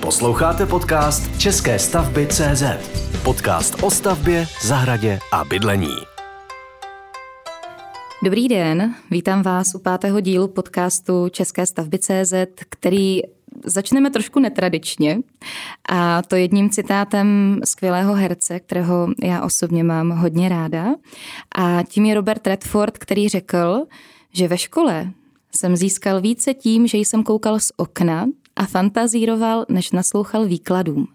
Posloucháte podcast České stavby CZ. Podcast o stavbě, zahradě a bydlení. Dobrý den, vítám vás u pátého dílu podcastu České stavby CZ, který začneme trošku netradičně a to jedním citátem skvělého herce, kterého já osobně mám hodně ráda a tím je Robert Redford, který řekl, že ve škole jsem získal více tím, že jsem koukal z okna a fantazíroval, než naslouchal výkladům.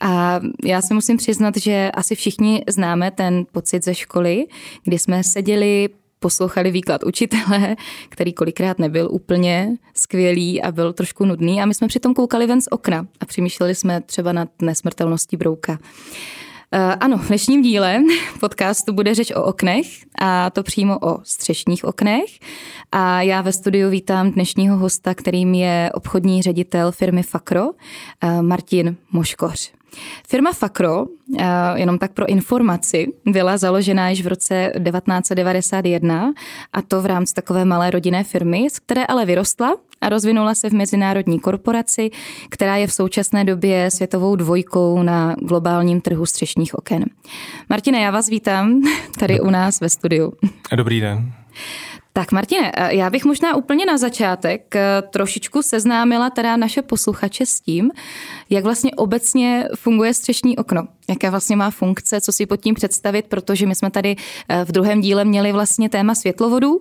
A já se musím přiznat, že asi všichni známe ten pocit ze školy, kdy jsme seděli, poslouchali výklad učitele, který kolikrát nebyl úplně skvělý a byl trošku nudný a my jsme přitom koukali ven z okna a přemýšleli jsme třeba nad nesmrtelností brouka. Ano, v dnešním díle podcastu bude řeč o oknech a to přímo o střešních oknech. A já ve studiu vítám dnešního hosta, kterým je obchodní ředitel firmy Fakro, eh, Martin Moškoř. Firma Fakro, eh, jenom tak pro informaci, byla založena již v roce 1991 a to v rámci takové malé rodinné firmy, z které ale vyrostla a rozvinula se v mezinárodní korporaci, která je v současné době světovou dvojkou na globálním trhu střešních oken. Martine, já vás vítám tady u nás ve studiu. Dobrý den. Tak Martine, já bych možná úplně na začátek eh, trošičku seznámila teda naše posluchače s tím, jak vlastně obecně funguje střešní okno jaké vlastně má funkce, co si pod tím představit, protože my jsme tady eh, v druhém díle měli vlastně téma světlovodů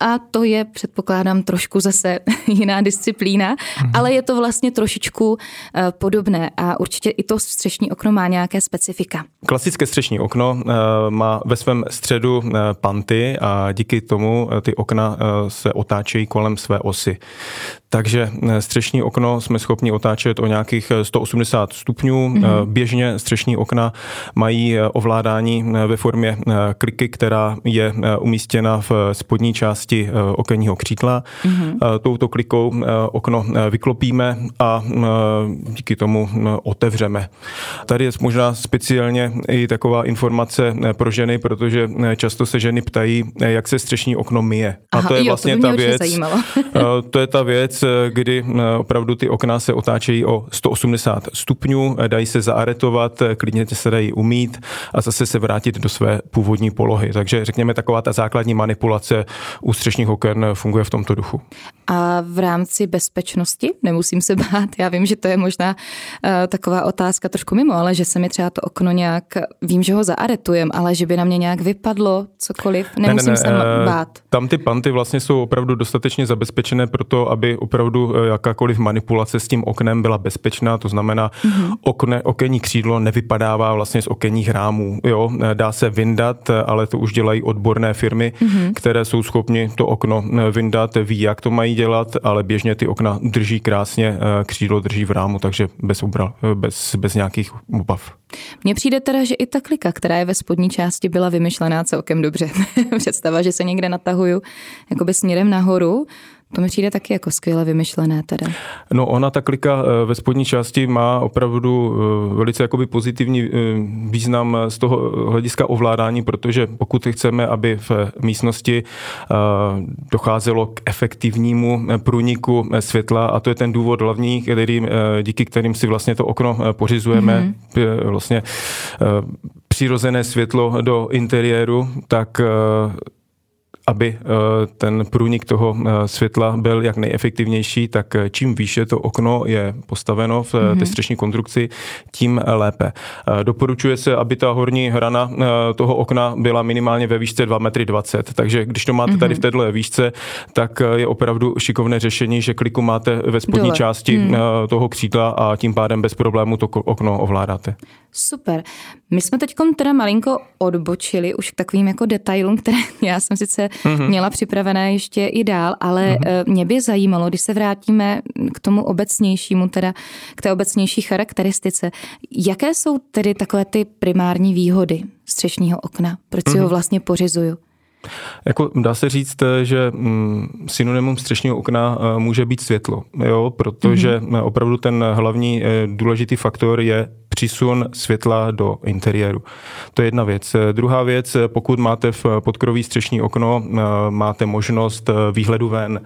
a to je, předpokládám, trošku zase jiná disciplína, mm-hmm. ale je to vlastně trošičku eh, podobné a určitě i to střešní okno má nějaké specifika. Klasické střešní okno eh, má ve svém středu panty a díky tomu ty okna se otáčejí kolem své osy. Takže střešní okno jsme schopni otáčet o nějakých 180 stupňů. Mm-hmm. Běžně střešní okna mají eh, ovládání eh, ve formě eh, kliky, která je umístěna v spodní části okenního křídla. Mm-hmm. Touto klikou okno vyklopíme a díky tomu otevřeme. Tady je možná speciálně i taková informace pro ženy, protože často se ženy ptají, jak se střešní okno myje. A to je jo, vlastně to ta věc. to je ta věc, kdy opravdu ty okna se otáčejí o 180 stupňů, dají se zaaretovat, klidně se dají umít a zase se vrátit do své původní polohy. Takže řekněme, taková ta základní manipulace u střešních oken funguje v tomto duchu. A v rámci bezpečnosti nemusím se bát. Já vím, že to je možná uh, taková otázka trošku mimo, ale že se mi třeba to okno nějak, vím, že ho zaaretujem, ale že by na mě nějak vypadlo cokoliv, nemusím ne, ne, ne, se bát. Tam ty panty vlastně jsou opravdu dostatečně zabezpečené pro to, aby opravdu eh, jakákoliv manipulace s tím oknem byla bezpečná, to znamená mm-hmm. okne, okenní křídlo nevypadá vydává vlastně z okenních rámů. Jo, dá se vyndat, ale to už dělají odborné firmy, mm-hmm. které jsou schopni to okno vyndat, ví, jak to mají dělat, ale běžně ty okna drží krásně, křídlo drží v rámu, takže bez, obra, bez, bez nějakých obav. Mně přijde teda, že i ta klika, která je ve spodní části, byla vymyšlená celkem dobře. Představa, že se někde natahuju jakoby směrem nahoru, to mi přijde taky jako skvěle vymyšlené teda. No ona ta klika eh, ve spodní části má opravdu eh, velice jakoby pozitivní eh, význam z toho hlediska ovládání, protože pokud chceme, aby v místnosti docházelo k efektivnímu průniku světla a to je ten důvod hlavní, který, díky kterým si vlastně to okno pořizujeme, mm-hmm. vlastně přirozené světlo do interiéru, tak aby eh, ten průnik toho eh, světla byl jak nejefektivnější, tak eh, čím výše to okno je postaveno v té mhm. střešní konstrukci, tím lépe. Doporučuje se, aby ta horní hrana toho okna byla minimálně ve výšce 2,20 m, takže když to máte tady v mhm. této výšce, tak je opravdu šikovné řešení, že kliku máte ve spodní Dole. části mm. toho křídla a tím pádem bez problému to okno ovládáte. Super. My jsme teď teda malinko odbočili už k takovým jako detailům, které já jsem sice mm-hmm. měla připravené ještě i dál, ale mm-hmm. mě by zajímalo, když se vrátíme k tomu obecnějšímu, teda k té obecnější charakteristice, jaké jsou tedy takové ty primární výhody střešního okna? Proč si mm-hmm. ho mhm. vlastně pořizuju? Jako dá se říct, že mm, synonymum střešního okna eh, může být světlo, jo, protože mm-hmm. opravdu ten hlavní eh, důležitý faktor je přísun světla do interiéru. To je jedna věc. Druhá věc, pokud máte v podkroví střešní okno, máte možnost výhledu ven.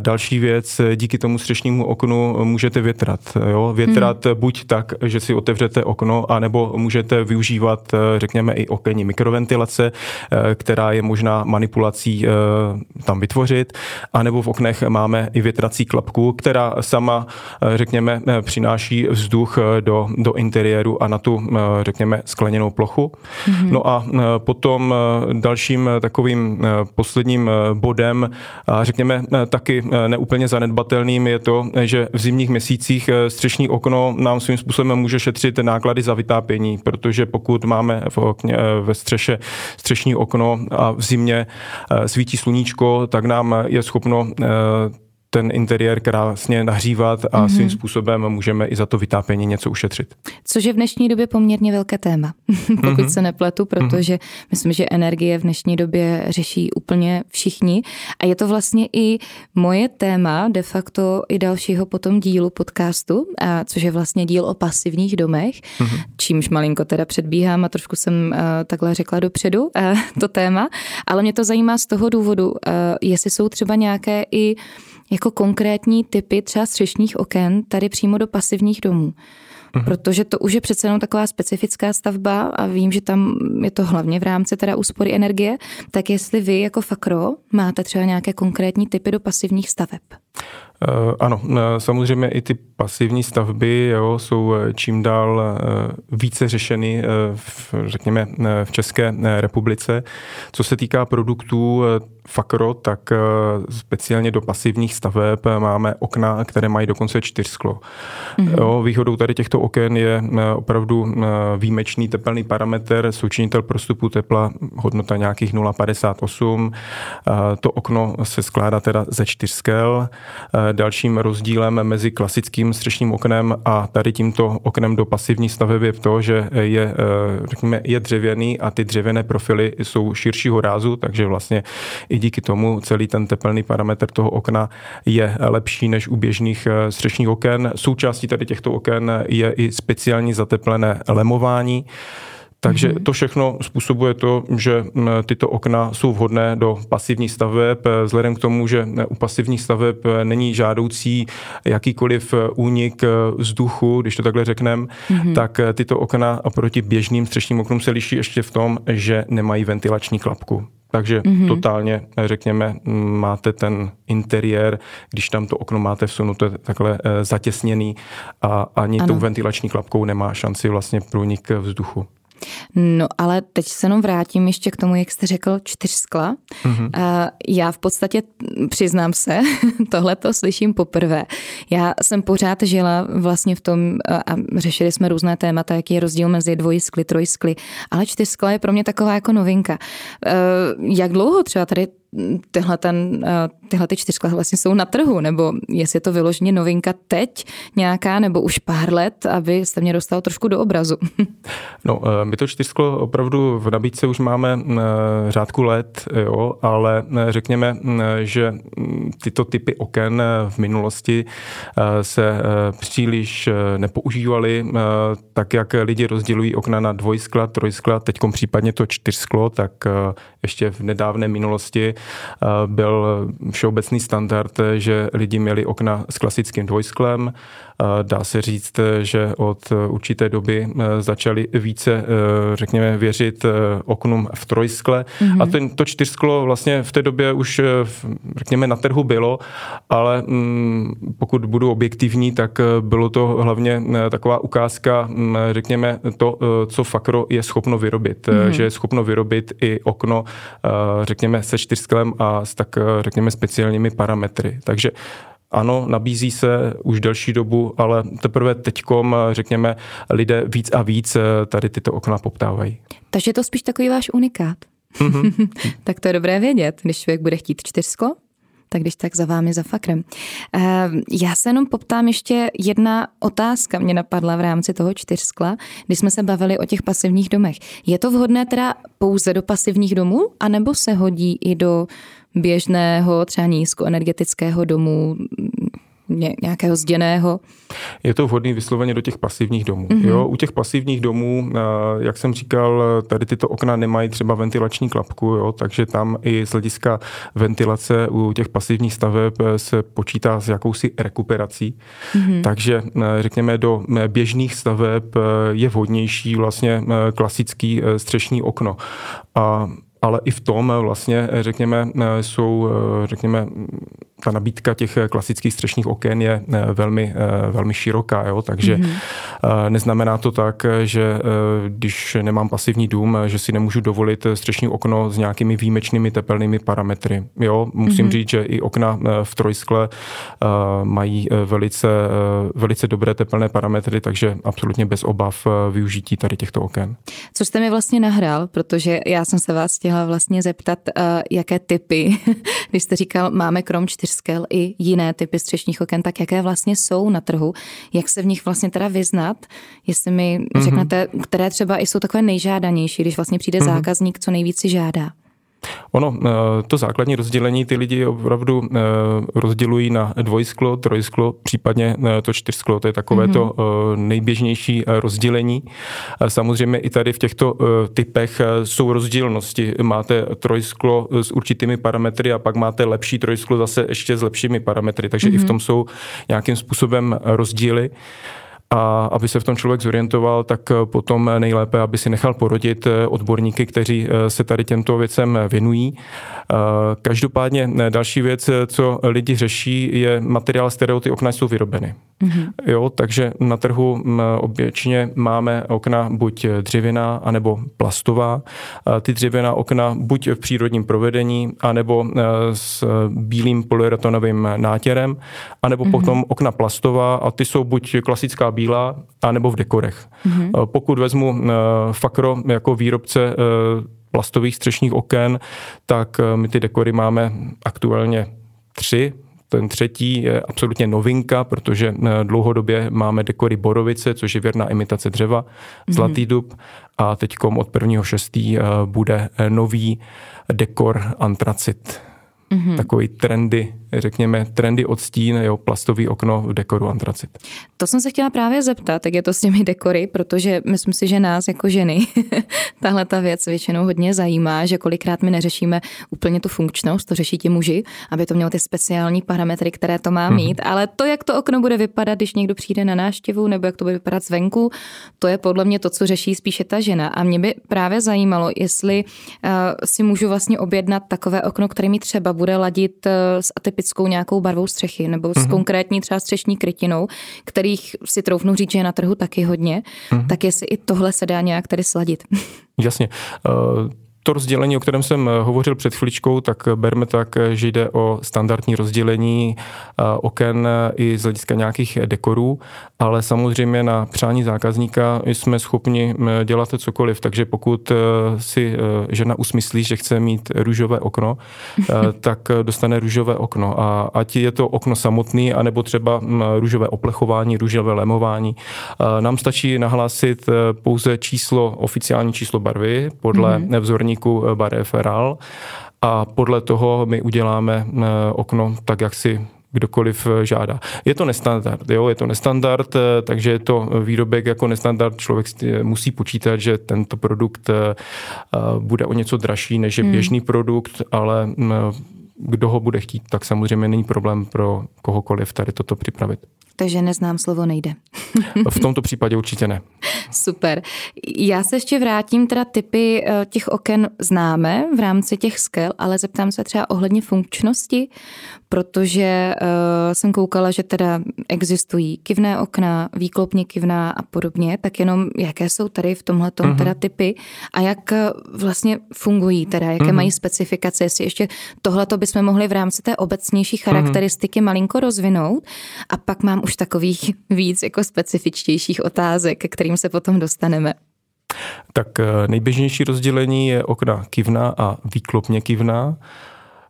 Další věc, díky tomu střešnímu oknu můžete větrat. Jo? Větrat hmm. buď tak, že si otevřete okno, anebo můžete využívat, řekněme, i okenní mikroventilace, která je možná manipulací tam vytvořit, anebo v oknech máme i větrací klapku, která sama, řekněme, přináší vzduch do, do interiéru a na tu, řekněme, skleněnou plochu. Mm-hmm. No a potom dalším takovým posledním bodem, a řekněme taky neúplně zanedbatelným, je to, že v zimních měsících střešní okno nám svým způsobem může šetřit náklady za vytápění, protože pokud máme v okně, ve střeše střešní okno a v zimě svítí sluníčko, tak nám je schopno ten interiér krásně nahřívat a mm-hmm. svým způsobem můžeme i za to vytápění něco ušetřit. Což je v dnešní době poměrně velké téma, pokud mm-hmm. se nepletu, protože mm-hmm. myslím, že energie v dnešní době řeší úplně všichni a je to vlastně i moje téma de facto i dalšího potom dílu podcastu, a což je vlastně díl o pasivních domech, mm-hmm. čímž malinko teda předbíhám a trošku jsem uh, takhle řekla dopředu uh, to téma, ale mě to zajímá z toho důvodu, uh, jestli jsou třeba nějaké i jako konkrétní typy třeba střešních oken tady přímo do pasivních domů. Mhm. Protože to už je přece jenom taková specifická stavba a vím, že tam je to hlavně v rámci teda úspory energie, tak jestli vy jako Fakro máte třeba nějaké konkrétní typy do pasivních staveb? Eh, ano, eh, samozřejmě i ty pasivní stavby jo, jsou eh, čím dál více řešeny, v, řekněme, v České republice. Co se týká produktů Fakro, tak speciálně do pasivních staveb máme okna, které mají dokonce čtyřsklo. Mm-hmm. Jo, výhodou tady těchto oken je opravdu výjimečný tepelný parametr, součinitel prostupu tepla, hodnota nějakých 0,58. To okno se skládá teda ze čtyřskel Dalším rozdílem mezi klasickým střešním oknem a tady tímto oknem do pasivní staveb je to, že je, eh, řekněme, je dřevěný a ty dřevěné profily jsou širšího rázu, takže vlastně i díky tomu celý ten tepelný parametr toho okna je lepší než u běžných eh, střešních oken. Součástí tady těchto oken je i speciální zateplené lemování. Takže mm-hmm. to všechno způsobuje to, že tyto okna jsou vhodné do pasivních staveb, vzhledem k tomu, že u pasivních staveb není žádoucí jakýkoliv únik vzduchu, když to takhle řekneme, mm-hmm. tak tyto okna oproti běžným střešním oknům se liší ještě v tom, že nemají ventilační klapku. Takže mm-hmm. totálně, řekněme, máte ten interiér, když tam to okno máte vsunuté takhle zatěsněný a ani ano. tou ventilační klapkou nemá šanci vlastně průnik vzduchu. No ale teď se jenom vrátím ještě k tomu, jak jste řekl, čtyř skla. Mm-hmm. Já v podstatě přiznám se, tohle to slyším poprvé. Já jsem pořád žila vlastně v tom a řešili jsme různé témata, jaký je rozdíl mezi dvojskly, trojskly, ale čtyřskla je pro mě taková jako novinka. Jak dlouho třeba tady tyhle, ten, eh, tyhle ty čtyřskla vlastně jsou na trhu, nebo jestli je to vyloženě novinka teď nějaká, nebo už pár let, aby jste mě dostal trošku do obrazu. No, eh, my to čtyřsklo opravdu v nabídce už máme eh, řádku let, jo, ale řekněme, že mm, tyto typy oken v minulosti se příliš nepoužívaly, tak jak lidi rozdělují okna na dvojskla, trojskla, teď případně to čtyřsklo, tak ještě v nedávné minulosti byl všeobecný standard, že lidi měli okna s klasickým dvojsklem, Dá se říct, že od určité doby eh, začali více, eh, řekněme, věřit eh, oknům v trojskle. Mm-hmm. A ten, to čtyřsklo vlastně v té době už, řekněme, na trhu bylo, ale mm, pokud budu objektivní, tak bylo to hlavně taková ukázka, mm, řekněme, to, co Fakro je schopno vyrobit. Mm-hmm. Že je schopno vyrobit i okno, řekněme, se čtyřsklem a s tak, řekněme, speciálními parametry. Takže ano, nabízí se už delší dobu, ale teprve teďkom, řekněme, lidé víc a víc eh, tady tyto okna poptávají. Takže je to spíš takový váš unikát. Mm-hmm. tak to je dobré vědět, když člověk bude chtít čtyřsklo, tak když tak za vámi, za fakrem. Eh, já se jenom poptám ještě jedna otázka mě napadla v rámci toho čtyřskla, když jsme se bavili o těch pasivních domech. Je to vhodné teda pouze do pasivních domů, anebo se hodí i do běžného, třeba nízkoenergetického domu, nějakého zděného? Je to vhodný vysloveně do těch pasivních domů. Mm-hmm. Jo, u těch pasivních domů, jak jsem říkal, tady tyto okna nemají třeba ventilační klapku, jo, takže tam i z hlediska ventilace u těch pasivních staveb se počítá s jakousi rekuperací. Mm-hmm. Takže řekněme do běžných staveb je vhodnější vlastně klasický střešní okno. A ale i v tom vlastně, řekněme, jsou, řekněme, ta nabídka těch klasických střešních oken je velmi, velmi široká, jo? takže mm-hmm. neznamená to tak, že když nemám pasivní dům, že si nemůžu dovolit střešní okno s nějakými výjimečnými tepelnými parametry. Jo? Musím mm-hmm. říct, že i okna v trojskle mají velice, velice dobré tepelné parametry, takže absolutně bez obav využití tady těchto oken. Co jste mi vlastně nahrál, protože já jsem se vás chtěla vlastně zeptat, jaké typy, když jste říkal, máme krom čtyř skel i jiné typy střešních oken, tak jaké vlastně jsou na trhu, jak se v nich vlastně teda vyznat, jestli mi mm-hmm. řeknete, které třeba i jsou takové nejžádanější, když vlastně přijde mm-hmm. zákazník, co nejvíc si žádá. Ono, eh, to základní rozdělení ty lidi opravdu eh, rozdělují na dvojsklo, trojsklo, případně eh, to čtyřsklo, to je takové mm-hmm. to nejběžnější rozdělení. Samozřejmě i tady v těchto typech jsou rozdílnosti. Máte trojsklo s určitými parametry a pak máte lepší trojsklo zase ještě s lepšími parametry, takže mm-hmm. i v mhm. tom jsou nějakým způsobem rozdíly a aby se v tom člověk zorientoval, tak eh, potom nejlépe, aby si nechal porodit eh, odborníky, kteří eh, se tady těmto věcem věnují. Každopádně další věc, co lidi řeší, je materiál, z kterého ty okna jsou vyrobeny. Mm-hmm. Jo, takže na trhu oběčně máme okna buď dřevěná, anebo plastová. Ty dřevěná okna buď v přírodním provedení, anebo s bílým polyuretonovým nátěrem, anebo mm-hmm. potom okna plastová a ty jsou buď klasická bílá, anebo v dekorech. Mm-hmm. Pokud vezmu Fakro jako výrobce plastových střešních oken, tak my ty dekory máme aktuálně tři, ten třetí je absolutně novinka, protože dlouhodobě máme dekory Borovice, což je věrná imitace dřeva, mm-hmm. Zlatý dub a teďkom od 1.6. bude nový dekor Antracit mm-hmm. takový trendy, řekněme, trendy od stín, jo, plastový okno v dekoru antracit. To jsem se chtěla právě zeptat, jak je to s těmi dekory, protože myslím si, že nás jako ženy tahle ta věc většinou hodně zajímá, že kolikrát my neřešíme úplně tu funkčnost, to řeší ti muži, aby to mělo ty speciální parametry, které to má mhm. mít, mm-hmm. ale to, jak to okno bude vypadat, když někdo přijde na návštěvu, nebo jak to bude vypadat zvenku, to je podle mě to, co řeší spíše ta žena. A mě by právě zajímalo, jestli uh, si můžu vlastně objednat takové okno, které mi třeba bude ladit eh, s atypickou nějakou barvou střechy nebo s mm-hmm. konkrétní třeba střešní krytinou, kterých si troufnu říct, že je na trhu taky hodně, mm-hmm. tak jestli i tohle se dá nějak tady sladit. Jasně. Uh to rozdělení, o kterém jsem eh, hovořil před chviličkou, tak berme tak, že jde o standardní rozdělení eh, oken eh, i z hlediska nějakých dekorů, ale samozřejmě na přání zákazníka jsme schopni dělat cokoliv, takže pokud si žena usmyslí, že chce mít růžové okno, tak dostane růžové okno a ať je to okno samotný, anebo třeba růžové oplechování, růžové lemování, nám stačí nahlásit pouze číslo, oficiální číslo barvy podle mm-hmm. vzorní podniku eh, barev RAL a podle toho my uděláme eh, okno tak, jak si kdokoliv eh, žádá. Je to nestandard, jo, je to nestandard, takže je to výrobek jako nestandard, člověk musí počítat, že tento produkt bude o něco dražší než je hmm. běžný produkt, ale mm, kdo ho bude chtít, tak samozřejmě není problém pro kohokoliv tady toto připravit. Takže neznám slovo nejde. v tomto případě určitě ne. Super. Já se ještě vrátím, teda typy eh, těch oken známe v rámci těch skel, ale zeptám se třeba ohledně funkčnosti, protože uh, jsem koukala, že teda existují kivné okna, výklopně kivná a podobně, tak jenom jaké jsou tady v tomhle uh-huh. teda typy a jak eh, vlastně fungují teda, jaké uh-huh. mají specifikace, jestli ještě tohleto bychom mohli v rámci té obecnější charakteristiky uh-huh. malinko rozvinout a pak mám už takových víc jako specifičtějších otázek, ke kterým se potom dostaneme. Tak eh, nejběžnější rozdělení je okna kivná a výklopně kivná.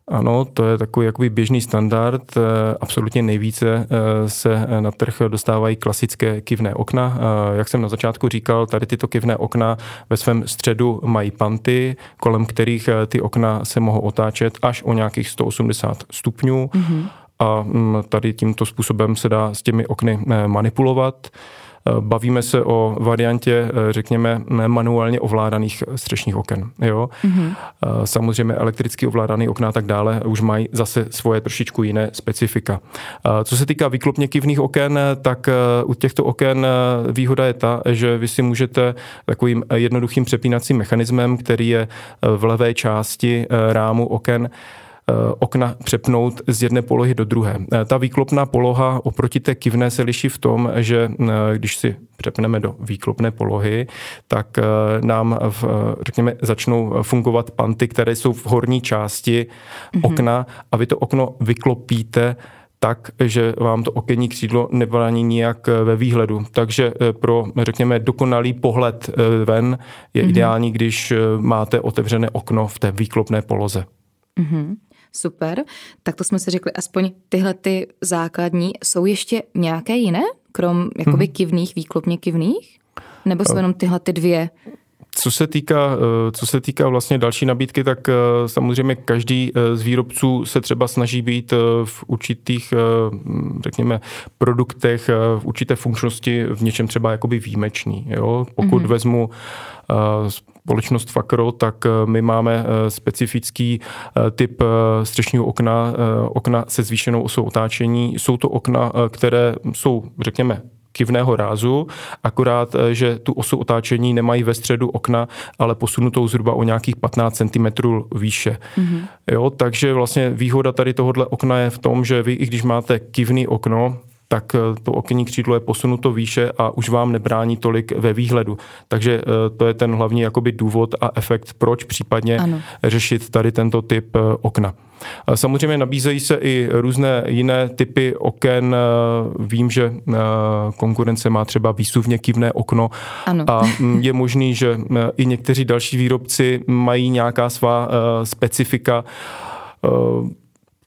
Ano, to je takový jakoby běžný standard. Eh, absolutně nejvíce eh, se na trh dostávají klasické kivné okna. Jak jsem na začátku říkal, tady tyto kivné okna ve svém středu mají panty, kolem kterých ty okna se mohou otáčet až o nějakých 180 stupňů. Mm-hmm a mm, tady tímto způsobem se dá s těmi okny manipulovat. Eh, bavíme se o variantě, eh, řekněme, manuálně ovládaných střešních oken. Jo? Mm-hmm. Samozřejmě elektricky ovládaný okna a tak dále už mají zase svoje trošičku jiné specifika. Co se týká výklopně kivných oken, tak u těchto oken výhoda je ta, že vy si můžete takovým jednoduchým přepínacím mechanismem, který je v levé části rámu oken, Eh, okna přepnout z jedné polohy do druhé. Eh, ta výklopná poloha oproti té kivné se liší v tom, že eh, když si přepneme do výklopné polohy, tak nám, v, řekněme, začnou fungovat panty, které jsou v horní části mm-hmm. okna a vy to okno vyklopíte tak, že vám to okenní křídlo nebrání nijak ve výhledu. Takže pro, řekněme, dokonalý pohled ven je mm-hmm. ideální, když máte otevřené okno v té výklopné poloze. Mm-hmm. Super, tak to jsme si řekli, aspoň tyhle ty základní. Jsou ještě nějaké jiné, krom jakoby hmm. kivných, výklopně kivných? Nebo jsou jenom tyhle ty dvě? Co se týká, eh, co se týká vlastně další nabídky, tak eh, samozřejmě každý eh, z výrobců se třeba snaží být v určitých, řekněme, produktech, v určité funkčnosti v něčem třeba jakoby výjimečný. Jo? Pokud mm-hmm. vezmu společnost Fakro, tak my máme specifický typ střešního okna, okna se zvýšenou osou otáčení. Jsou to okna, které jsou, řekněme, kivného rázu, akorát, eh, že tu osu otáčení nemají ve středu okna, ale posunutou zhruba o nějakých 15 cm výše. Mm-hmm. Jo, takže vlastně výhoda tady tohohle okna je v tom, že vy, i když máte kivný okno, tak eh, to okenní křídlo je posunuto výše a už vám nebrání tolik ve výhledu. Takže eh, to je ten hlavní jakoby důvod a efekt, proč případně ano. řešit tady tento typ okna. Samozřejmě nabízejí se i různé jiné typy oken. Vím, že eh, konkurence má třeba výsuvně kivné okno ano. a mm, je možný, že eh, i někteří další výrobci mají nějaká svá eh, specifika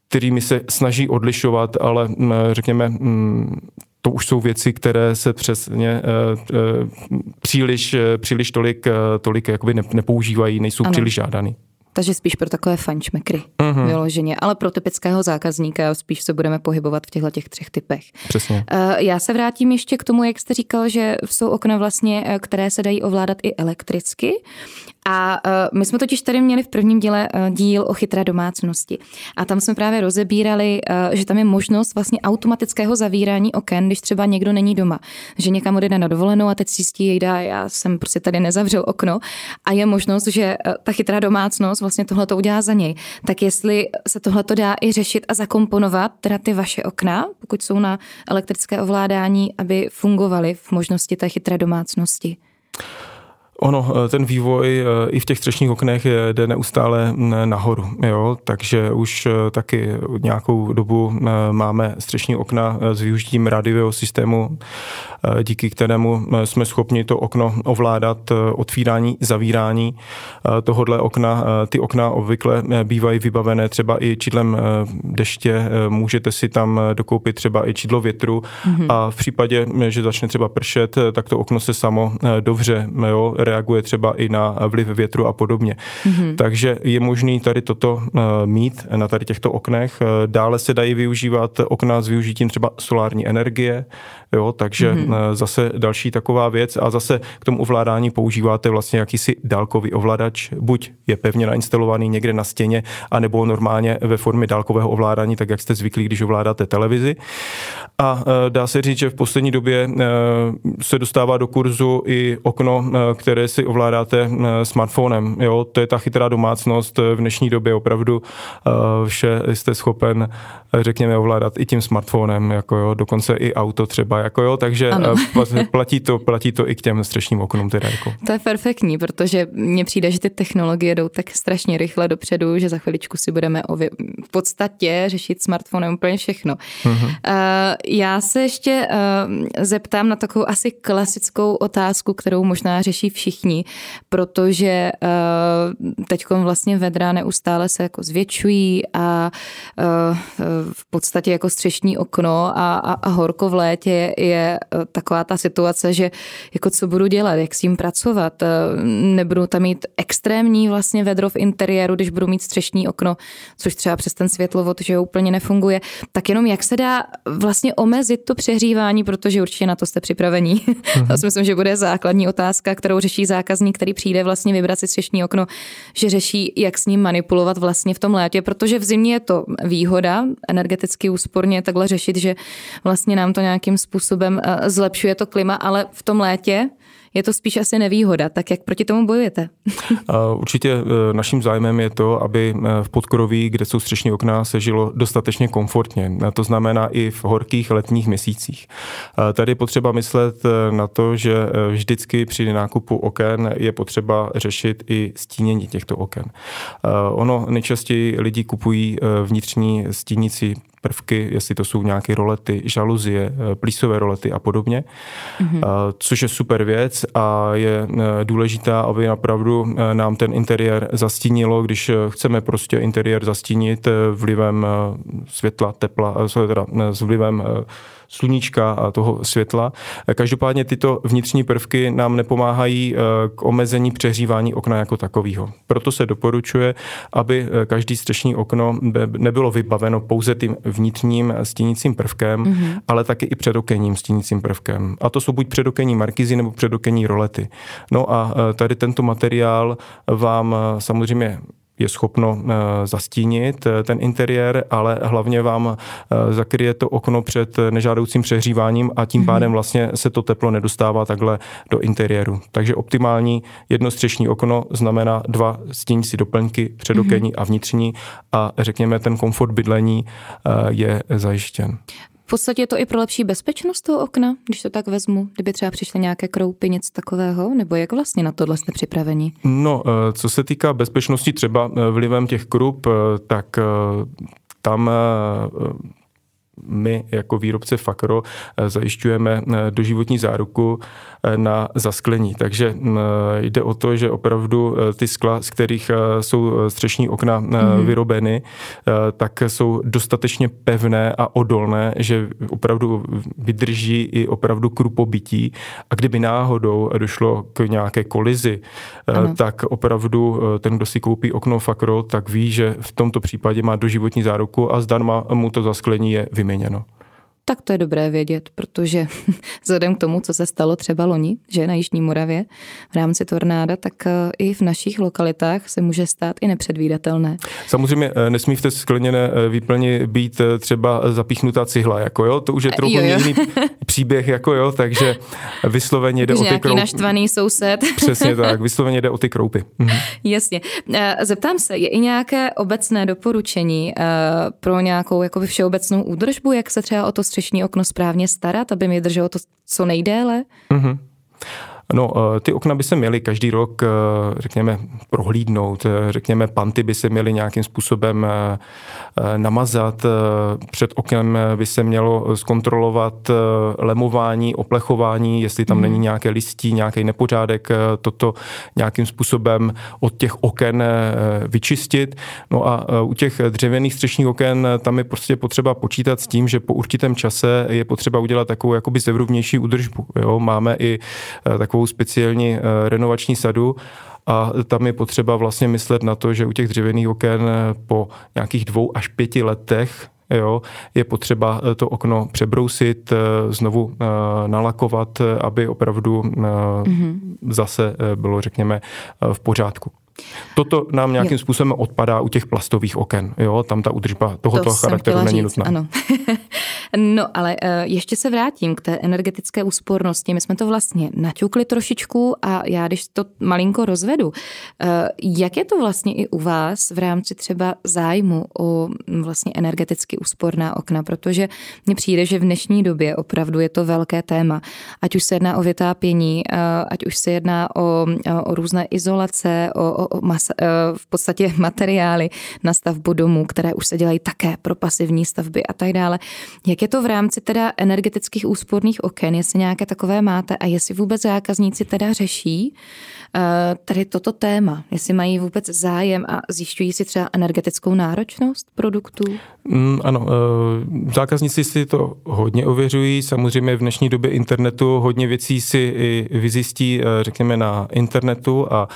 kterými se snaží odlišovat, ale mm, řekněme, mm, to už jsou věci, které se přesně příliš, příliš tolik, tolik jakoby nepoužívají, nejsou ano. příliš žádaný. Takže spíš pro takové fančmekry uh-huh. vyloženě, ale pro typického zákazníka spíš se budeme pohybovat v těchto těch třech typech. Přesně. Já se vrátím ještě k tomu, jak jste říkal, že jsou okna vlastně, eh, které se dají ovládat i elektricky. A uh, my jsme totiž tady měli v prvním díle uh, díl o chytré domácnosti. A tam jsme právě rozebírali, uh, že tam je možnost vlastně automatického zavírání oken, když třeba někdo není doma. Že někam odjede na dovolenou a teď zjistí, jejda, já jsem prostě tady nezavřel okno. A je možnost, že uh, ta chytrá domácnost vlastně tohle to udělá za něj. Tak jestli se tohle to dá i řešit a zakomponovat, teda ty vaše okna, pokud jsou na elektrické ovládání, aby fungovaly v možnosti té chytré domácnosti. Ono, eh, ten vývoj eh, i v těch střešních oknech jde neustále mm, nahoru, jo? takže už eh, taky nějakou dobu máme střešní okna s využitím rádiového systému, díky kterému jsme schopni to okno ovládat, otvírání, zavírání tohodle okna. Ty okna obvykle bývají vybavené třeba i čidlem deště, můžete si tam dokoupit třeba i čidlo větru mm-hmm. a v případě, že začne třeba pršet, tak to okno se samo dovře, jo? Reaguje třeba i na vliv větru a podobně. Mm-hmm. Takže je možný tady toto eh, mít na tady těchto oknech. Eh, dále se dají využívat okna s využitím třeba solární energie, jo, takže mm-hmm. zase další taková věc a zase k tomu ovládání používáte vlastně jakýsi dálkový ovladač, buď je pevně nainstalovaný někde na stěně, anebo normálně ve formě dálkového ovládání, tak jak jste zvyklí, když ovládáte televizi. A dá se říct, že v poslední době se dostává do kurzu i okno, které si ovládáte eh, smartphonem. Jo? To je ta chytrá domácnost v dnešní době opravdu eh, vše jste schopen, eh, řekněme, ovládat i tím smartphonem, jako jo, dokonce i auto třeba, jako jo, takže ano. platí to, platí to i k těm střešním oknům teda jako. To je perfektní, protože mně přijde, že ty technologie jdou tak strašně rychle dopředu, že za chviličku si budeme ově- v podstatě řešit smartphonem úplně všechno. Uh-huh. Uh, já se ještě uh, zeptám na takovou asi klasickou otázku, kterou možná řeší všichni protože uh, teď vlastně vedra neustále se jako zvětšují a uh, v podstatě jako střešní okno a, a, a horko v létě je uh, taková ta situace, že jako co budu dělat, jak s tím pracovat, eh, nebudu tam mít extrémní vlastně vedro v interiéru, když budu mít střešní okno, což třeba přes ten světlovod, že úplně nefunguje, tak jenom jak se dá vlastně omezit to přehřívání, protože určitě na to jste připravení. Mm-hmm. to si myslím, že bude základní otázka, kterou řeší zákazník, který přijde vlastně vybrat si střešní okno, že řeší, jak s ním manipulovat vlastně v tom létě, protože v zimě je to výhoda energeticky úsporně takhle řešit, že vlastně nám to nějakým způsobem eh, zlepšuje to klima, ale v tom létě je to spíš asi nevýhoda. Tak jak proti tomu bojujete? Určitě eh, naším zájmem je to, aby eh, v podkroví, kde jsou střešní okna, se žilo dostatečně komfortně. To znamená i v horkých letních měsících. Tady je potřeba myslet na to, že vždycky při nákupu oken je potřeba řešit i stínění těchto oken. Ono nejčastěji lidi kupují vnitřní stínící prvky, jestli to jsou nějaké rolety, žaluzie, eh, plísové rolety a podobně, mm-hmm. což je super věc a je eh, důležitá, aby napravdu nám ten interiér zastínilo, když chceme prostě interiér zastínit vlivem světla, tepla, teda s vlivem sluníčka a toho světla. Každopádně tyto vnitřní prvky nám nepomáhají k omezení přehřívání okna jako takového. Proto se doporučuje, aby každý střešní okno nebylo vybaveno pouze tím vnitřním stínícím prvkem, mm-hmm. ale taky i předokenním stínícím prvkem. A to jsou buď předokenní markizy nebo předokenní rolety. No a e, tady tento materiál vám samozřejmě je schopno e, zastínit ten interiér, ale hlavně vám zakryje to okno před nežádoucím přehříváním a tím mm-hmm. pádem vlastně se to teplo nedostává takhle do interiéru. Takže optimální jednostřešní okno znamená dva stínící doplňky, předokenní mm-hmm. a vnitřní a řekněme ten komfort bydlení je zajištěn. V podstatě je to i pro lepší bezpečnost toho okna, když to tak vezmu, kdyby třeba přišly nějaké kroupy, něco takového, nebo jak vlastně na tohle jste připraveni? No, eh, co se týká bezpečnosti třeba eh, vlivem těch krup, eh, tak tam my jako výrobce Fakro zajišťujeme doživotní záruku na zasklení. Takže jde o to, že opravdu ty skla, z kterých jsou střešní okna mm-hmm. vyrobeny, tak jsou dostatečně pevné a odolné, že opravdu vydrží i opravdu krupobytí. A kdyby náhodou došlo k nějaké kolizi, ano. tak opravdu ten, kdo si koupí okno Fakro, tak ví, že v tomto případě má doživotní záruku a zdarma mu to zasklení je vyměněno tak to je dobré vědět, protože vzhledem k tomu, co se stalo třeba loni, že na Jižní Moravě v rámci tornáda, tak eh, i v našich lokalitách se může stát i nepředvídatelné. Samozřejmě eh, nesmí v té skleněné eh, výplni být třeba zapíchnutá cihla, jako jo, to už je trochu jo, jo. jiný příběh, jako jo, takže vysloveně jde o ty kroupy. naštvaný soused. Přesně tak, vysloveně jde o ty kroupy. Mhm. Jasně. Zeptám se, je i nějaké obecné doporučení pro nějakou jakoby všeobecnou údržbu, jak se třeba o to střešní okno správně starat, aby mi drželo to co nejdéle? Mm-hmm. No, eh, ty okna by se měly každý rok, eh, řekněme, prohlídnout. Eh, řekněme, panty by se měly nějakým způsobem namazat. Před oknem by se mělo zkontrolovat lemování, oplechování, jestli tam mm. není nějaké listí, nějaký nepořádek, toto nějakým způsobem od těch oken vyčistit. No a u těch dřevěných střešních oken tam je prostě potřeba počítat s tím, že po určitém čase je potřeba udělat takovou jakoby zevrubnější údržbu. Jo? Máme i takovou takovou speciální eh, renovační sadu a tam je potřeba vlastně myslet na to, že u těch dřevěných oken eh, po nějakých dvou až pěti letech Jo, je potřeba eh, to okno přebrousit, znovu nalakovat, aby opravdu mm-hmm. zase bylo, řekněme, v pořádku. Toto nám nějakým jo. způsobem odpadá u těch plastových oken. Jo? Tam ta udržba tohoto to charakteru není říct, nutná. Ano. no, ale uh, ještě se vrátím k té energetické úspornosti. My jsme to vlastně naťukli trošičku a já, když to malinko rozvedu, uh, jak je to vlastně i u vás v rámci třeba zájmu o vlastně energeticky úsporná okna? Protože mně přijde, že v dnešní době opravdu je to velké téma. Ať už se jedná o vytápění, uh, ať už se jedná o, o různé izolace, o, o mas, eh, v podstatě materiály na stavbu domů, které už se dělají také pro pasivní stavby a tak dále. Jak je je to v rámci teda energetických úsporných oken, jestli nějaké takové máte a jestli vůbec zákazníci teda řeší Eh, tady toto téma, jestli mají vůbec zájem a zjišťují si třeba energetickou náročnost produktů? Mm, ano, eh, zákazníci si to hodně ověřují. Samozřejmě v dnešní době internetu hodně věcí si i vyzjistí, eh, řekněme, na internetu a,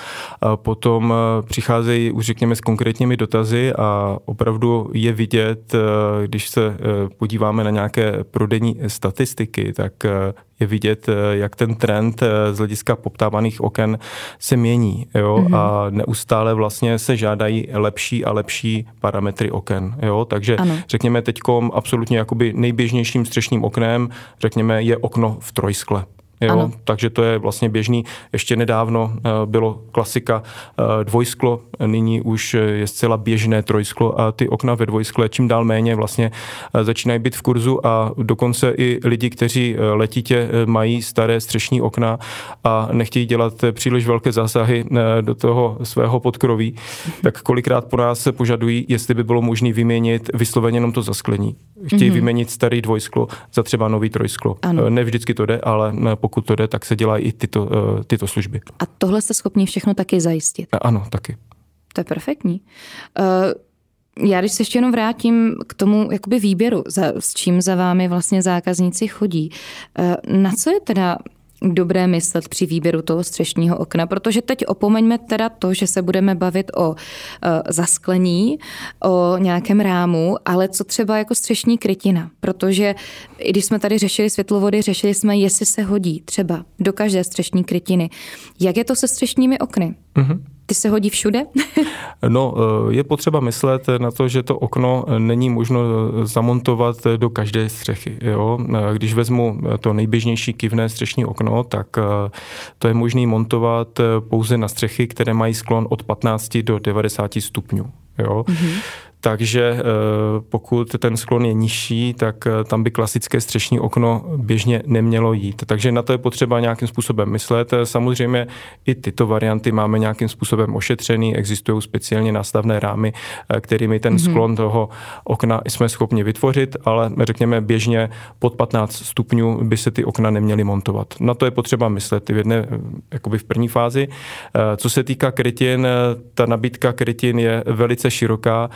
a potom přicházejí už, řekněme, s konkrétními dotazy a opravdu je vidět, když se podíváme na nějaké prodejní statistiky, tak je vidět, eh, jak ten trend eh, z hlediska poptávaných oken se mění jo? Mm-hmm. a neustále vlastně se žádají lepší a lepší parametry oken. Jo? Takže ano. řekněme teď absolutně jakoby nejběžnějším střešním oknem, řekněme, je okno v trojskle. Jo? Takže to je vlastně běžný. Ještě nedávno eh, bylo klasika eh, dvojsklo, nyní už je zcela běžné trojsklo a ty okna ve dvojskle čím dál méně vlastně eh, začínají být v kurzu a dokonce i lidi, kteří letitě mají staré střešní okna a nechtějí dělat příliš velké zásahy do toho svého podkroví, tak kolikrát po nás se požadují, jestli by bylo možné vyměnit vysloveně jenom to zasklení. Chtějí mm-hmm. vyměnit starý dvojsklo za třeba nový trojsklo. Ano. Ne vždycky to jde, ale pokud to jde, tak se dělají i tyto, eh, tyto služby. A tohle jste schopni všechno taky zajistit? Ano, taky. To je perfektní. Uh, já když se ještě jenom vrátím k tomu jakoby výběru, za, s čím za vámi vlastně zákazníci chodí, na co je teda dobré myslet při výběru toho střešního okna, protože teď opomeňme teda to, že se budeme bavit o uh, zasklení, o nějakém rámu, ale co třeba jako střešní krytina, protože i když jsme tady řešili světlovody, řešili jsme, jestli se hodí třeba do každé střešní krytiny. Jak je to se střešními okny? Mm-hmm. Ty se hodí všude? no, eh, je potřeba myslet na to, že to okno není možno zamontovat do každé střechy. Jo? Eh, když vezmu to nejběžnější kivné střešní okno, tak eh, to je možné montovat pouze na střechy, které mají sklon od 15 do 90 stupňů. Jo? Mm-hmm. Takže eh, pokud ten sklon je nižší, tak eh, tam by klasické střešní okno běžně nemělo jít. Takže na to je potřeba nějakým způsobem myslet. Samozřejmě i tyto varianty máme nějakým způsobem ošetřený, existují speciálně nastavné rámy, eh, kterými ten mm-hmm. sklon toho okna jsme schopni vytvořit, ale řekněme běžně pod 15 stupňů by se ty okna neměly montovat. Na to je potřeba myslet v jedné, jakoby v první fázi. Co se týká krytin, ta nabídka krytin je velice široká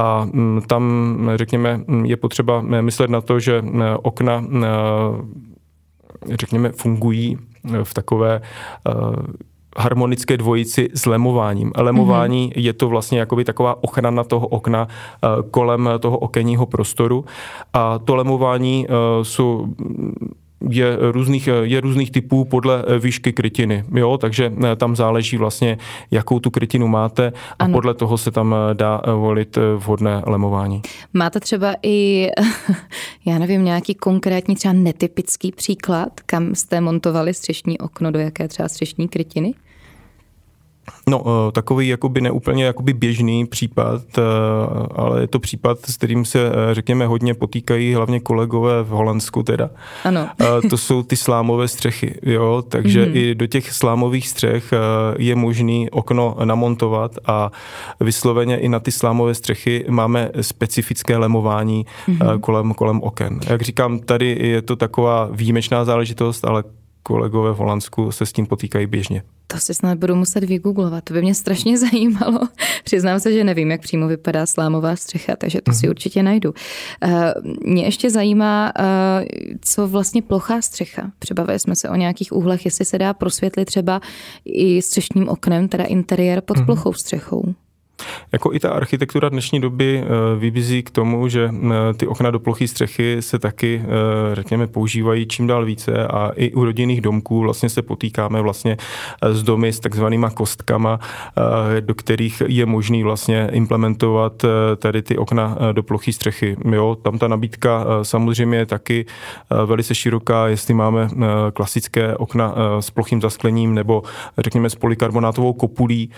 a mm, tam, řekněme, je potřeba myslet na to, že okna, řekněme, fungují v takové harmonické dvojici s lemováním. Lemování mm-hmm. je to vlastně jakoby taková ochrana toho okna kolem toho okenního prostoru a to lemování jsou je různých, je různých typů podle eh, výšky krytiny, jo, takže eh, tam záleží vlastně, jakou tu krytinu máte a ano. podle toho se tam eh, dá volit vhodné lemování. Máte třeba i, já nevím, nějaký konkrétní třeba netypický příklad, kam jste montovali střešní okno, do jaké třeba střešní krytiny? No, eh, takový jakoby neúplně jakoby běžný případ, eh, ale je to případ, s kterým se, eh, řekněme, hodně potýkají hlavně kolegové v Holandsku teda. Ano. To jsou ty slámové střechy, jo, takže mm-hmm. i do těch slámových střech je možný okno namontovat a vysloveně i na ty slámové střechy máme specifické lemování mm-hmm. kolem, kolem oken. Jak říkám, tady je to taková výjimečná záležitost, ale kolegové v Holandsku se s tím potýkají běžně. To si snad budu muset vygooglovat, to by mě strašně zajímalo. Přiznám se, že nevím, jak přímo vypadá slámová střecha, takže to si mhm. určitě najdu. Uh, mě ještě zajímá, uh, co vlastně plochá střecha. Přebavili jsme se o nějakých úhlech, jestli se dá prosvětlit třeba i střešním oknem, teda interiér pod mm-hmm. plochou střechou. Jako i ta architektura dnešní doby eh, vybízí k tomu, že eh, ty okna do plochy střechy se taky, eh, řekněme, používají čím dál více a i u rodinných domků vlastně se potýkáme vlastně s domy s takzvanýma kostkama, do kterých je možný vlastně implementovat tady ty okna do plochy střechy. Jo, tam ta nabídka samozřejmě je taky velice široká, jestli máme klasické okna s plochým zasklením nebo řekněme s polikarbonátovou kopulí,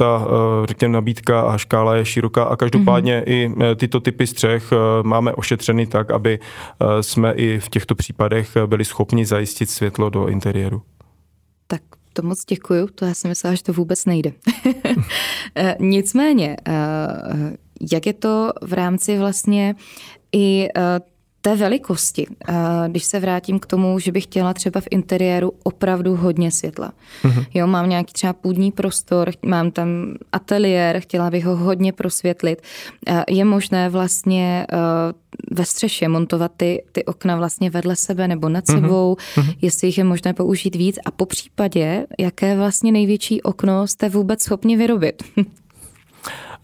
ta, eh, řekněme, nabídka a škála je široká a každopádně mm-hmm. i eh, tyto typy střech eh, máme ošetřeny tak, aby jsme i v těchto případech byli schopni zajistit světlo do interiéru. Tak to moc děkuju, to já jsem myslela, že to vůbec nejde. Nicméně, jak je to v rámci vlastně i té velikosti, když se vrátím k tomu, že bych chtěla třeba v interiéru opravdu hodně světla. Mm-hmm. Jo, mám nějaký třeba půdní prostor, mám tam ateliér, chtěla bych ho hodně prosvětlit. Je možné vlastně ve střeše montovat ty, ty okna vlastně vedle sebe nebo nad mhm. sebou, mm-hmm. jestli jich je možné použít víc a po případě, jaké vlastně největší okno jste vůbec schopni vyrobit.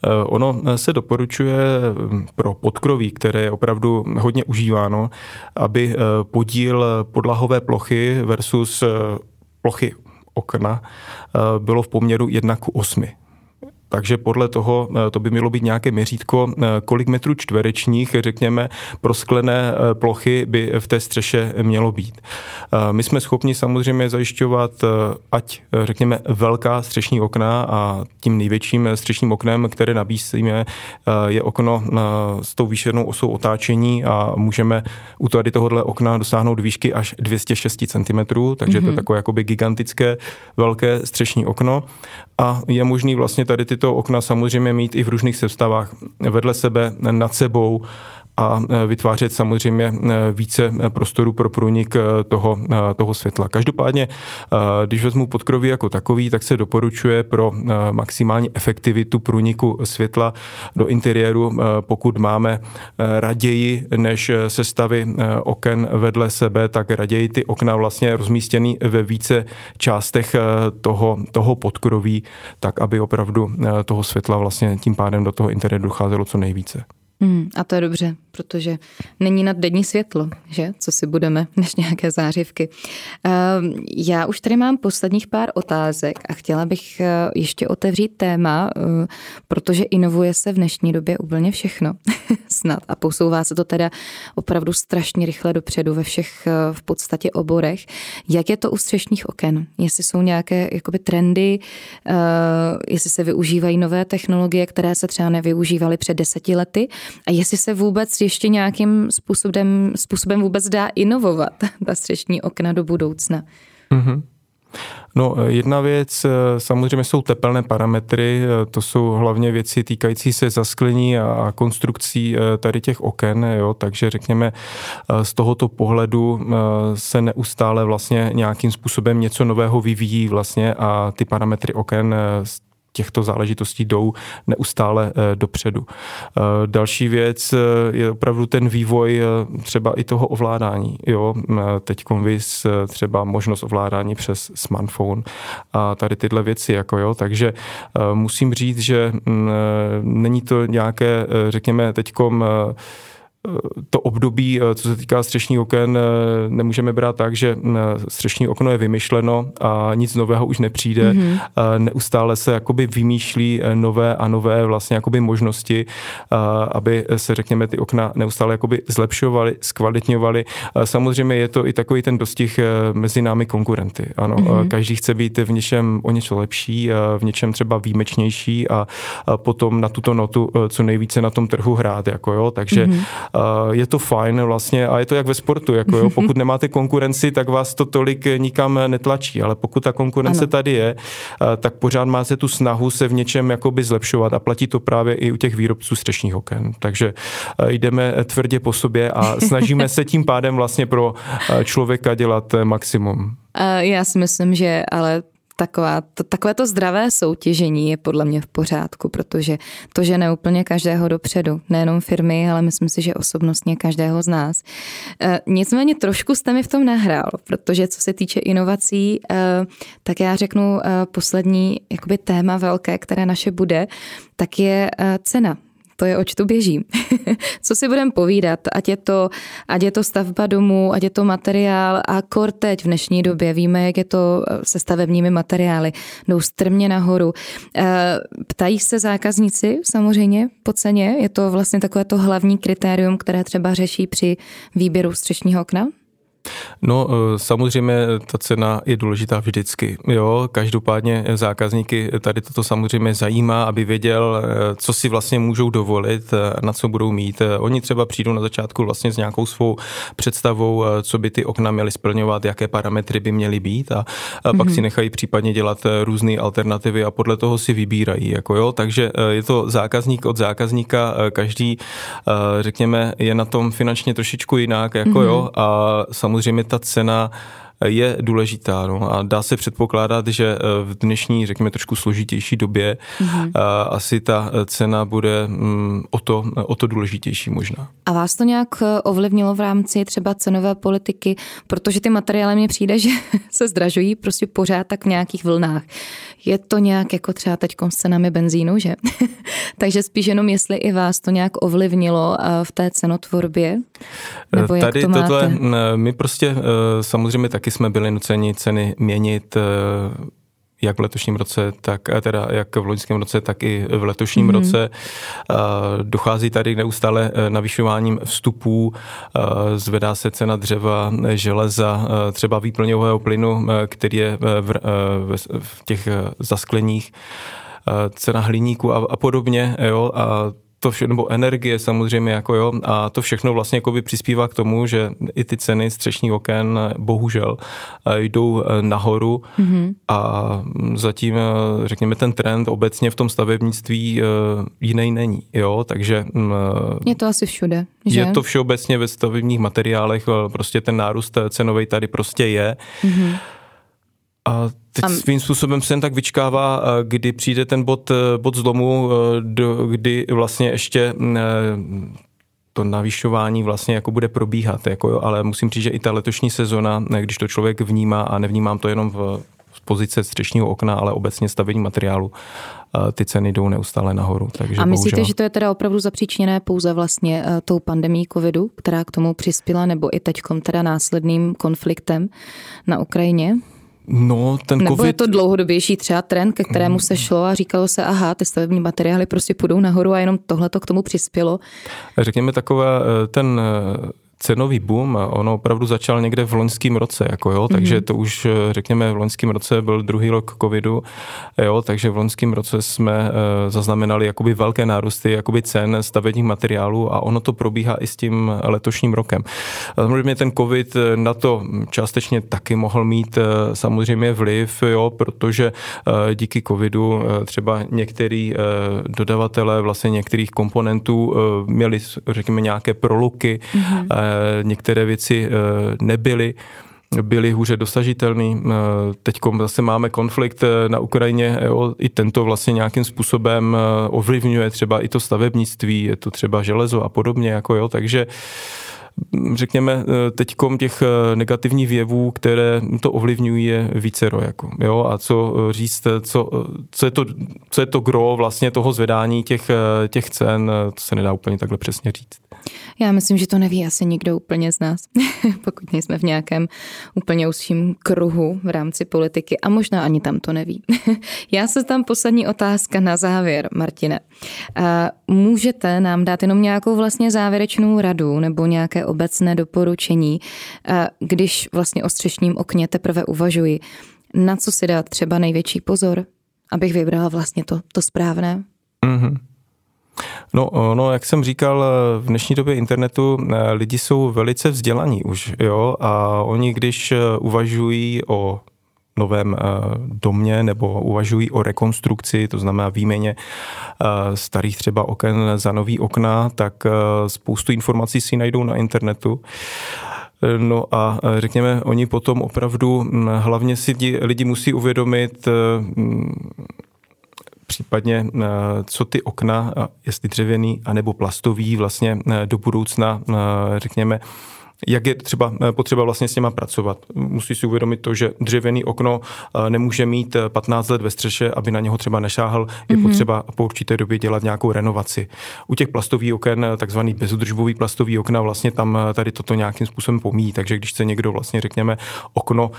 Eh, ono se doporučuje hm, pro podkroví, které je opravdu hodně užíváno, aby eh, podíl podlahové plochy versus eh, plochy okna bylo v poměru 1 k 8. Takže podle toho eh, to by mělo být nějaké měřítko, eh, kolik metrů čtverečních, řekněme, prosklené eh, plochy by v té střeše mělo být. My jsme schopni samozřejmě zajišťovat, ať řekněme velká střešní okna a tím největším střešním oknem, které nabízíme, je okno s tou výšernou osou otáčení a můžeme u tady tohohle okna dosáhnout výšky až 206 cm, takže mm-hmm. to je mhm. takové jakoby gigantické velké střešní okno a je možný vlastně tady tyto okna samozřejmě mít i v různých sestavách vedle sebe, nad sebou a e, vytvářet samozřejmě e, více prostoru pro průnik e, toho, toho světla. Každopádně, když vezmu podkroví jako takový, tak se doporučuje pro maximální efektivitu průniku světla do interiéru, pokud máme raději než sestavy oken vedle sebe, tak raději ty okna vlastně rozmístěný ve více částech toho, toho podkroví, tak aby opravdu toho světla vlastně tím pádem do toho interiéru docházelo co nejvíce. Hmm, a to je dobře, protože není nad denní světlo, že? Co si budeme, než nějaké zářivky. Ehm, já už tady mám posledních pár otázek a chtěla bych eh, ještě otevřít téma, eh, protože inovuje se v dnešní době úplně všechno. Snad. A posouvá se to teda opravdu strašně rychle dopředu ve všech eh, v podstatě oborech. Jak je to u střešních oken? Jestli jsou nějaké jakoby trendy, jestli se využívají nové technologie, které se třeba nevyužívaly před deseti lety, a jestli se vůbec ještě nějakým způsobem, způsobem vůbec dá inovovat ta střešní okna do budoucna. Mm-hmm. No, jedna věc samozřejmě jsou tepelné parametry, to jsou hlavně věci týkající se zasklení a konstrukcí eh, tady těch oken, jo, takže řekněme eh, z tohoto pohledu eh, se neustále vlastně nějakým způsobem něco nového vyvíjí vlastně a ty parametry oken těchto záležitostí jdou neustále eh, dopředu. Eh, další věc eh, je opravdu ten vývoj třeba i toho ovládání. Jo? Teď konvis třeba možnost ovládání přes smartphone a tady tyhle věci. Jako jo? Takže musím říct, že mm, není to nějaké, řekněme, teďkom to období, eh, co se týká střešních oken, eh, nemůžeme brát tak, že eh, střešní okno je vymyšleno a nic nového už nepřijde. Mm-hmm. Neustále se jakoby vymýšlí nové a nové vlastně jakoby možnosti, aby se řekněme ty okna neustále jakoby zlepšovaly, zkvalitňovaly. Samozřejmě je to i takový ten dostih mezi námi konkurenty. Ano, mm-hmm. každý chce být v něčem o něco lepší, v něčem třeba výjimečnější a potom na tuto notu co nejvíce na tom trhu hrát. Jako jo. Takže mm-hmm je to fajn vlastně a je to jak ve sportu, jako jo, pokud nemáte konkurenci, tak vás to tolik nikam netlačí, ale pokud ta konkurence ano. tady je, tak pořád máte tu snahu se v něčem jakoby zlepšovat a platí to právě i u těch výrobců střešních oken. Takže jdeme tvrdě po sobě a snažíme se tím pádem vlastně pro člověka dělat maximum. Já si myslím, že ale taková, to, takové to zdravé soutěžení je podle mě v pořádku, protože to žene úplně každého dopředu, nejenom firmy, ale myslím si, že osobnostně každého z nás. E, nicméně trošku jste mi v tom nahrál, protože co se týče inovací, e, tak já řeknu e, poslední jakoby téma velké, které naše bude, tak je e, cena to je, oč tu běží. Co si budeme povídat, ať je, to, ať je to stavba domů, ať je to materiál a kor teď v dnešní době, víme, jak je to eh, se stavebními materiály, jdou strmě nahoru. Eh, ptají se zákazníci samozřejmě po ceně, je to vlastně takové to hlavní kritérium, které třeba řeší při výběru střešního okna? No samozřejmě ta cena je důležitá vždycky. Jo, každopádně zákazníky tady toto samozřejmě zajímá, aby věděl, co si vlastně můžou dovolit, na co budou mít. Oni třeba přijdou na začátku vlastně s nějakou svou představou, co by ty okna měly splňovat, jaké parametry by měly být a, pak mm-hmm. si nechají případně dělat různé alternativy a podle toho si vybírají. Jako jo. Takže je to zákazník od zákazníka, každý, řekněme, je na tom finančně trošičku jinak, jako mm-hmm. jo, a samozřejmě ta cena je důležitá. No. A dá se předpokládat, že eh, v dnešní, řekněme, trošku složitější době mm-hmm. asi ta eh, cena bude mm, o to, o to důležitější možná. A vás to nějak ovlivnilo v rámci třeba cenové politiky, protože ty materiály mně přijde, že se zdražují prostě pořád tak v nějakých vlnách. Je to nějak jako třeba teď s cenami benzínu, že? Takže spíš jenom jestli i vás to nějak ovlivnilo v té cenotvorbě? Nebo jak Tady to máte? tohle, my prostě samozřejmě tak taky jsme byli nuceni ceny měnit eh, jak v letošním roce, tak eh, teda jak v loňském roce, tak i v letošním mm-hmm. roce. Eh, dochází tady neustále navyšováním vstupů, zvedá se cena dřeva, železa, třeba výplňového plynu, který je v, v těch zaskleních, cena hliníku a, a podobně. Jo, a to vše, nebo energie samozřejmě, jako jo, a to všechno vlastně jako by přispívá k tomu, že i ty ceny střešních oken bohužel eh, jdou eh, nahoru mm-hmm. a zatím, eh, řekněme, ten trend obecně v tom stavebnictví jiný není, jo, takže... Mm, je to asi všude, že? Je to všeobecně ve stavebních materiálech, prostě ten nárůst cenový tady prostě je. Mm-hmm. A teď a... svým způsobem se jen tak vyčkává, kdy přijde ten bod, bod zlomu, do, kdy vlastně ještě to navyšování vlastně jako bude probíhat, jako jo, ale musím říct, že i ta letošní sezona, když to člověk vnímá a nevnímám to jenom v, z pozice střešního okna, ale obecně stavení materiálu, ty ceny jdou neustále nahoru. Takže a myslíte, bohužel... že to je teda opravdu zapříčněné pouze vlastně tou pandemí covidu, která k tomu přispěla, nebo i teďkom teda následným konfliktem na Ukrajině? No, ten Nebo COVID... je to dlouhodobější třeba trend, ke kterému se šlo a říkalo se, aha, ty stavební materiály prostě půjdou nahoru a jenom tohle to k tomu přispělo? Řekněme takové, eh, ten eh, cenový boom, ono opravdu začal někde v loňském roce, jako jo, takže mm-hmm. to už eh, řekněme v loňském roce byl druhý rok covidu, jo, takže v loňském roce jsme uh, zaznamenali jakoby velké nárůsty jakoby cen stavebních materiálů a ono to probíhá i s tím letošním rokem. Samozřejmě ten covid eh, na to částečně taky mohl mít uh, samozřejmě vliv, jo, protože uh, díky covidu třeba některý dodavatelé vlastně některých komponentů měli, řekněme, nějaké proluky, mm-hmm některé věci eh, nebyly byly hůře dosažitelný. Eh, Teď zase máme konflikt eh, na Ukrajině, jo, i tento vlastně nějakým způsobem ovlivňuje třeba i to stavebnictví, je to třeba železo a podobně, jako jo, takže řekněme, teďkom těch negativních věvů, které to ovlivňují, je více jako, jo, a co říct, co, co, je to, co je to gro vlastně toho zvedání těch, těch cen, to se nedá úplně takhle přesně říct. Já myslím, že to neví asi nikdo úplně z nás, pokud nejsme v nějakém úplně úzším kruhu v rámci politiky a možná ani tam to neví. Já se tam poslední otázka na závěr, Martine. Můžete nám dát jenom nějakou vlastně závěrečnou radu nebo nějaké obecné doporučení, když vlastně o střešním okně teprve uvažuji, na co si dát třeba největší pozor, abych vybrala vlastně to, to správné? Mm-hmm. No, no, jak jsem říkal, v dnešní době internetu eh, lidi jsou velice vzdělaní už, jo, a oni, když eh, uvažují o novém eh, domě nebo uvažují o rekonstrukci, to znamená výměně starých třeba oken za nový okna, tak spoustu informací si najdou na internetu. No a řekněme, oni potom opravdu hm, hlavně si lidi musí uvědomit, hm, případně eh, co ty okna, jestli dřevěný anebo plastový, vlastně eh, do budoucna, eh, řekněme, jak je třeba potřeba vlastně s něma pracovat. Musí si uvědomit to, že dřevěný okno nemůže mít 15 let ve střeše, aby na něho třeba nešáhl. Je mm-hmm. potřeba po určité době dělat nějakou renovaci. U těch plastových oken, takzvaný bezudržbový plastový okna, vlastně tam tady toto nějakým způsobem pomíjí. Takže když chce někdo vlastně, řekněme, okno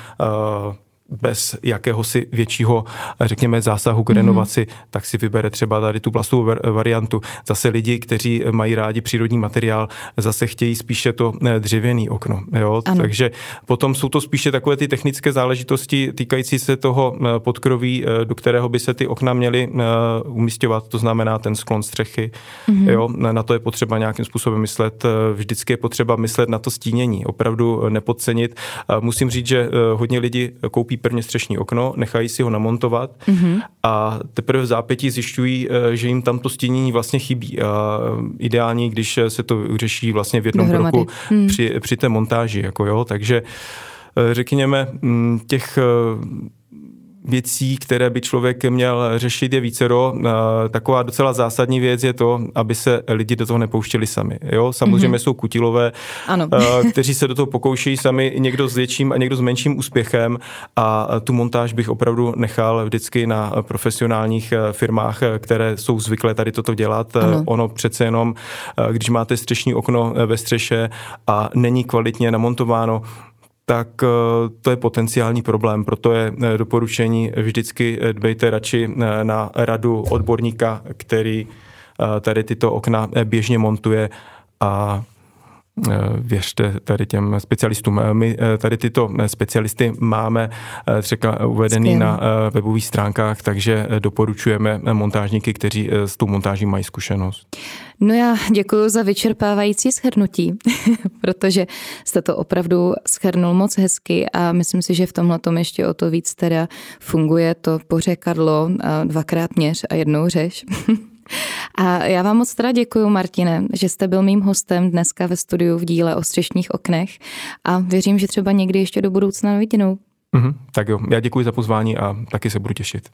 bez jakéhosi většího, řekněme, zásahu k renovaci, mm-hmm. tak si vybere třeba tady tu plastovou variantu. Zase lidi, kteří mají rádi přírodní materiál, zase chtějí spíše to dřevěný okno. Jo? Takže potom jsou to spíše takové ty technické záležitosti týkající se toho podkroví, do kterého by se ty okna měly umístěvat, to znamená ten sklon střechy. Mm-hmm. Jo? Na to je potřeba nějakým způsobem myslet. Vždycky je potřeba myslet na to stínění, opravdu nepodcenit. Musím říct, že hodně lidí koupí prvně střešní okno, nechají si ho namontovat mm-hmm. a teprve v zápětí zjišťují, že jim tam to stínění vlastně chybí. A ideální, když se to řeší vlastně v jednom Dohromady. roku mm. při, při té montáži. Jako jo, takže řekněme, těch věcí, které by člověk měl řešit, je vícero. Taková docela zásadní věc je to, aby se lidi do toho nepouštěli sami. Jo? Samozřejmě mm-hmm. jsou kutilové, ano. kteří se do toho pokoušejí sami, někdo s větším a někdo s menším úspěchem a tu montáž bych opravdu nechal vždycky na profesionálních firmách, které jsou zvyklé tady toto dělat. Ano. Ono přece jenom, když máte střešní okno ve střeše a není kvalitně namontováno, tak eh, to je potenciální problém. Proto je eh, doporučení vždycky eh, dbejte radši na radu odborníka, který tady tyto okna běžně montuje a věřte tady těm specialistům. My tady tyto specialisty máme třeba uvedený Skvěle. na webových stránkách, takže doporučujeme montážníky, kteří s tou montáží mají zkušenost. No já děkuji za vyčerpávající shrnutí, protože jste to opravdu schrnul moc hezky a myslím si, že v tomhle tom ještě o to víc teda funguje to pořekadlo dvakrát měř a jednou řeš. A já vám moc teda děkuji, Martine, že jste byl mým hostem dneska ve studiu v díle o střešních oknech a věřím, že třeba někdy ještě do budoucna viděnou. Mm-hmm, tak jo, já děkuji za pozvání a taky se budu těšit.